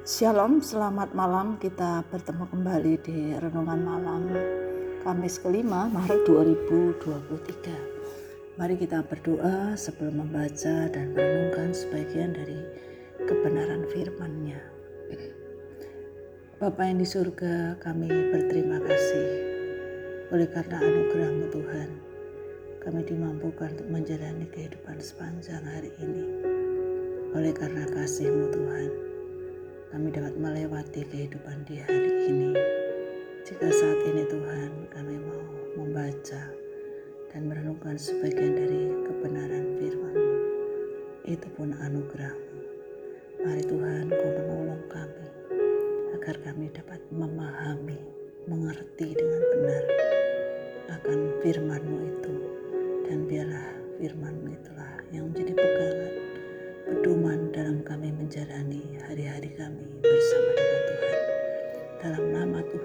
Shalom, selamat malam. Kita bertemu kembali di renungan malam Kamis kelima Maret 2023. Mari kita berdoa sebelum membaca dan merenungkan sebagian dari kebenaran firman-Nya. Bapa yang di surga, kami berterima kasih oleh karena anugerah-Mu Tuhan. Kami dimampukan untuk menjalani kehidupan sepanjang hari ini. Oleh karena kasih-Mu Tuhan, kami dapat melewati kehidupan di hari ini. Jika saat ini Tuhan kami mau membaca dan merenungkan sebagian dari kebenaran firman-Mu, itu pun anugerah-Mu. Mari Tuhan Kau menolong kami agar kami dapat memahami, mengerti dengan benar akan firman-Mu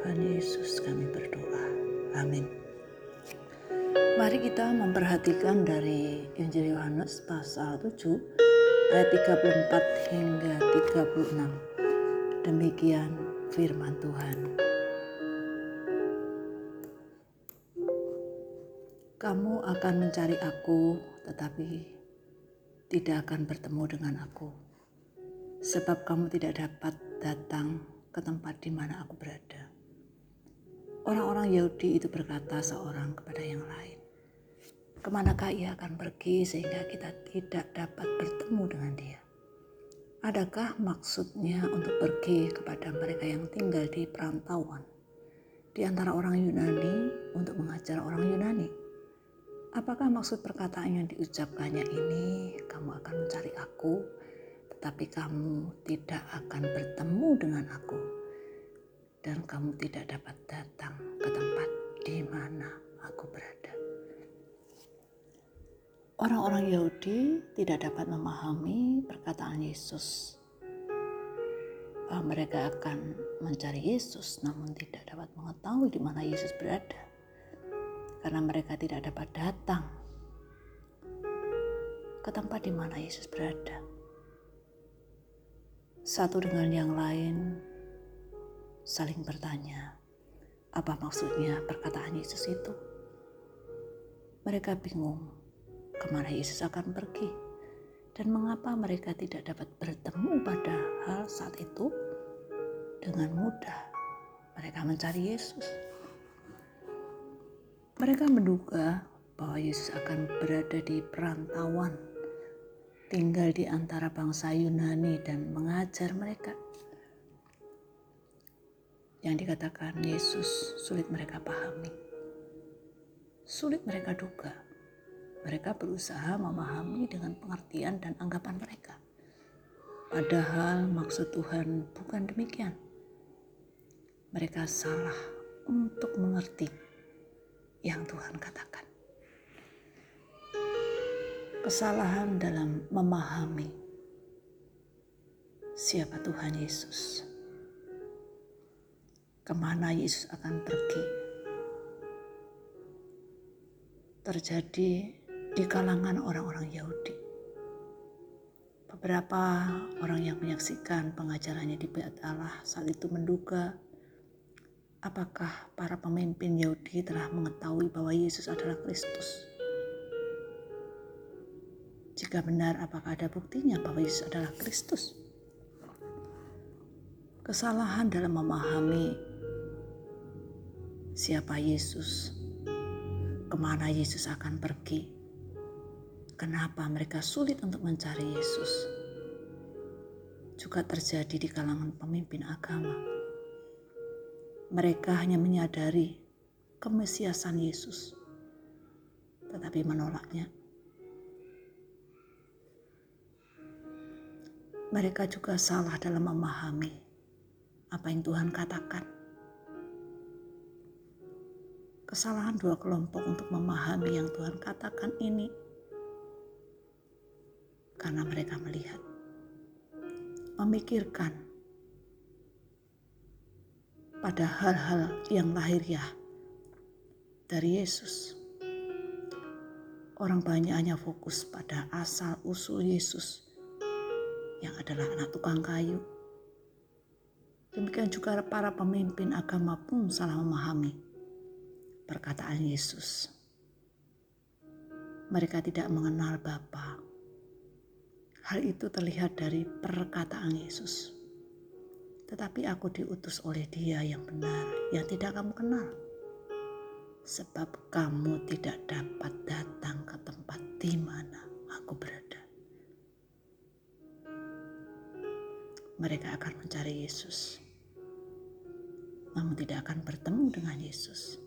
Tuhan Yesus kami berdoa. Amin. Mari kita memperhatikan dari Injil Yohanes pasal 7 ayat 34 hingga 36. Demikian firman Tuhan. Kamu akan mencari aku, tetapi tidak akan bertemu dengan aku, sebab kamu tidak dapat datang ke tempat di mana aku berada. Orang-orang Yahudi itu berkata seorang kepada yang lain, Ke manakah ia akan pergi sehingga kita tidak dapat bertemu dengan dia? Adakah maksudnya untuk pergi kepada mereka yang tinggal di perantauan, di antara orang Yunani untuk mengajar orang Yunani? Apakah maksud perkataan yang diucapkannya ini, kamu akan mencari aku, tetapi kamu tidak akan bertemu dengan aku, dan kamu tidak dapat datang ke tempat di mana aku berada. Orang-orang Yahudi tidak dapat memahami perkataan Yesus. Bahwa mereka akan mencari Yesus, namun tidak dapat mengetahui di mana Yesus berada karena mereka tidak dapat datang ke tempat di mana Yesus berada. Satu dengan yang lain saling bertanya, apa maksudnya perkataan Yesus itu? Mereka bingung ke mana Yesus akan pergi dan mengapa mereka tidak dapat bertemu pada hal saat itu dengan mudah mereka mencari Yesus. Mereka menduga bahwa Yesus akan berada di perantauan, tinggal di antara bangsa Yunani dan mengajar mereka. Yang dikatakan Yesus sulit mereka pahami. Sulit mereka duga. Mereka berusaha memahami dengan pengertian dan anggapan mereka. Padahal maksud Tuhan bukan demikian. Mereka salah untuk mengerti yang Tuhan katakan. Kesalahan dalam memahami siapa Tuhan Yesus, ke mana Yesus akan pergi, terjadi di kalangan orang-orang Yahudi. Beberapa orang yang menyaksikan pengajarannya di Bait Allah saat itu menduga Apakah para pemimpin Yahudi telah mengetahui bahwa Yesus adalah Kristus? Jika benar, apakah ada buktinya bahwa Yesus adalah Kristus? Kesalahan dalam memahami siapa Yesus, ke mana Yesus akan pergi, kenapa mereka sulit untuk mencari Yesus, juga terjadi di kalangan pemimpin agama mereka hanya menyadari kemesiasan Yesus, tetapi menolaknya. Mereka juga salah dalam memahami apa yang Tuhan katakan. Kesalahan dua kelompok untuk memahami yang Tuhan katakan ini karena mereka melihat, memikirkan pada hal-hal yang lahiriah dari Yesus. Orang banyak hanya fokus pada asal-usul Yesus yang adalah anak tukang kayu, Demikian juga para pemimpin agama pun salah memahami perkataan Yesus. Mereka tidak mengenal Bapa. Hal itu terlihat dari perkataan Yesus. Tetapi aku diutus oleh Dia yang benar, yang tidak kamu kenal. Sebab kamu tidak dapat datang ke tempat di mana aku berada. Mereka akan mencari Yesus namun tidak akan bertemu dengan Yesus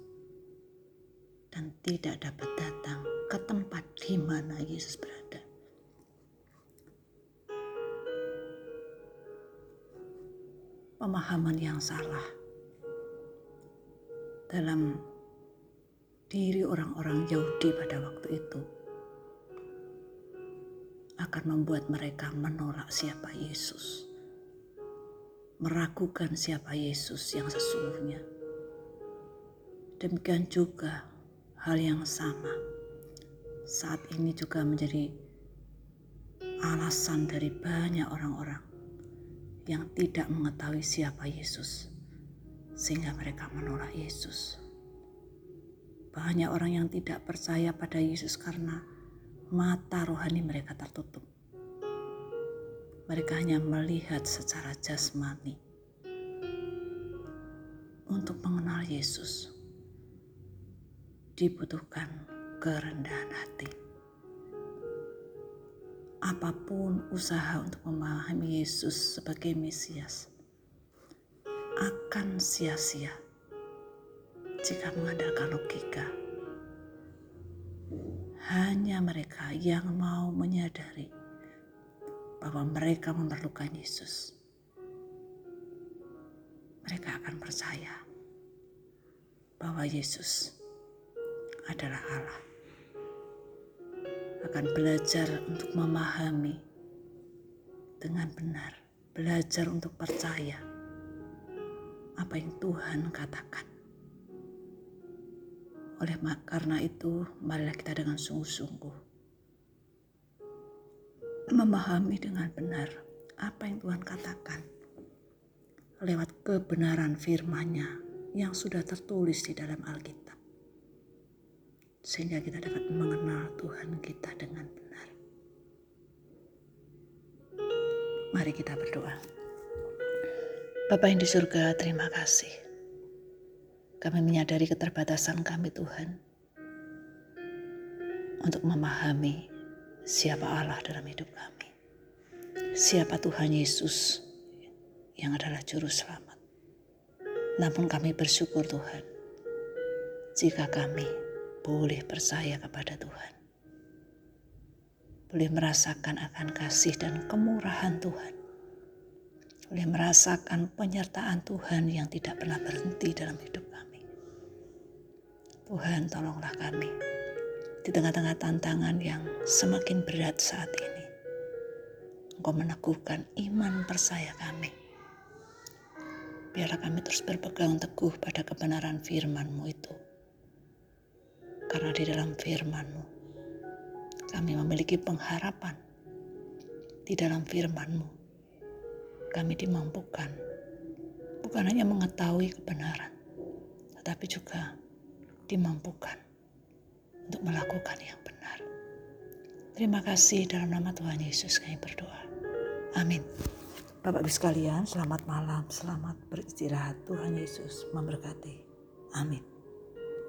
dan tidak dapat datang ke tempat di mana Yesus berada. Pemahaman yang salah dalam diri orang-orang Yahudi pada waktu itu akan membuat mereka menolak siapa Yesus meragukan siapa Yesus yang sesungguhnya. Demikian juga hal yang sama saat ini juga menjadi alasan dari banyak orang-orang yang tidak mengetahui siapa Yesus sehingga mereka menolak Yesus. Banyak orang yang tidak percaya pada Yesus karena mata rohani mereka tertutup mereka hanya melihat secara jasmani. Untuk mengenal Yesus, dibutuhkan kerendahan hati. Apa pun usaha untuk memahami Yesus sebagai Mesias akan sia-sia jika mengandalkan logika. Hanya mereka yang mau menyadari bahwa mereka memerlukan Yesus, mereka akan percaya bahwa Yesus adalah Allah. Akan belajar untuk memahami dengan benar, belajar untuk percaya apa yang Tuhan katakan. Oleh karena itu, marilah kita dengan sungguh-sungguh memahami dengan benar apa yang Tuhan katakan lewat kebenaran firman-Nya yang sudah tertulis di dalam Alkitab. Sehingga kita dapat mengenal Tuhan kita dengan benar. Mari kita berdoa. Bapa yang di surga, terima kasih. Kami menyadari keterbatasan kami Tuhan untuk memahami siapa Allah dalam hidup kami. Siapa Tuhan Yesus yang adalah juru selamat. Namun kami bersyukur Tuhan jika kami boleh percaya kepada Tuhan. Boleh merasakan akan kasih dan kemurahan Tuhan. Boleh merasakan penyertaan Tuhan yang tidak pernah berhenti dalam hidup kami. Tuhan tolonglah kami di tengah-tengah tantangan yang semakin berat saat ini. Engkau meneguhkan iman percaya kami. Biarlah kami terus berpegang teguh pada kebenaran firman-Mu itu. Karena di dalam firman-Mu, kami memiliki pengharapan. Di dalam firman-Mu, kami dimampukan bukan hanya mengetahui kebenaran, tetapi juga dimampukan untuk melakukan yang benar. Terima kasih dalam nama Tuhan Yesus kami berdoa. Amin. Bapak Ibu sekalian, selamat malam, selamat beristirahat. Tuhan Yesus memberkati. Amin.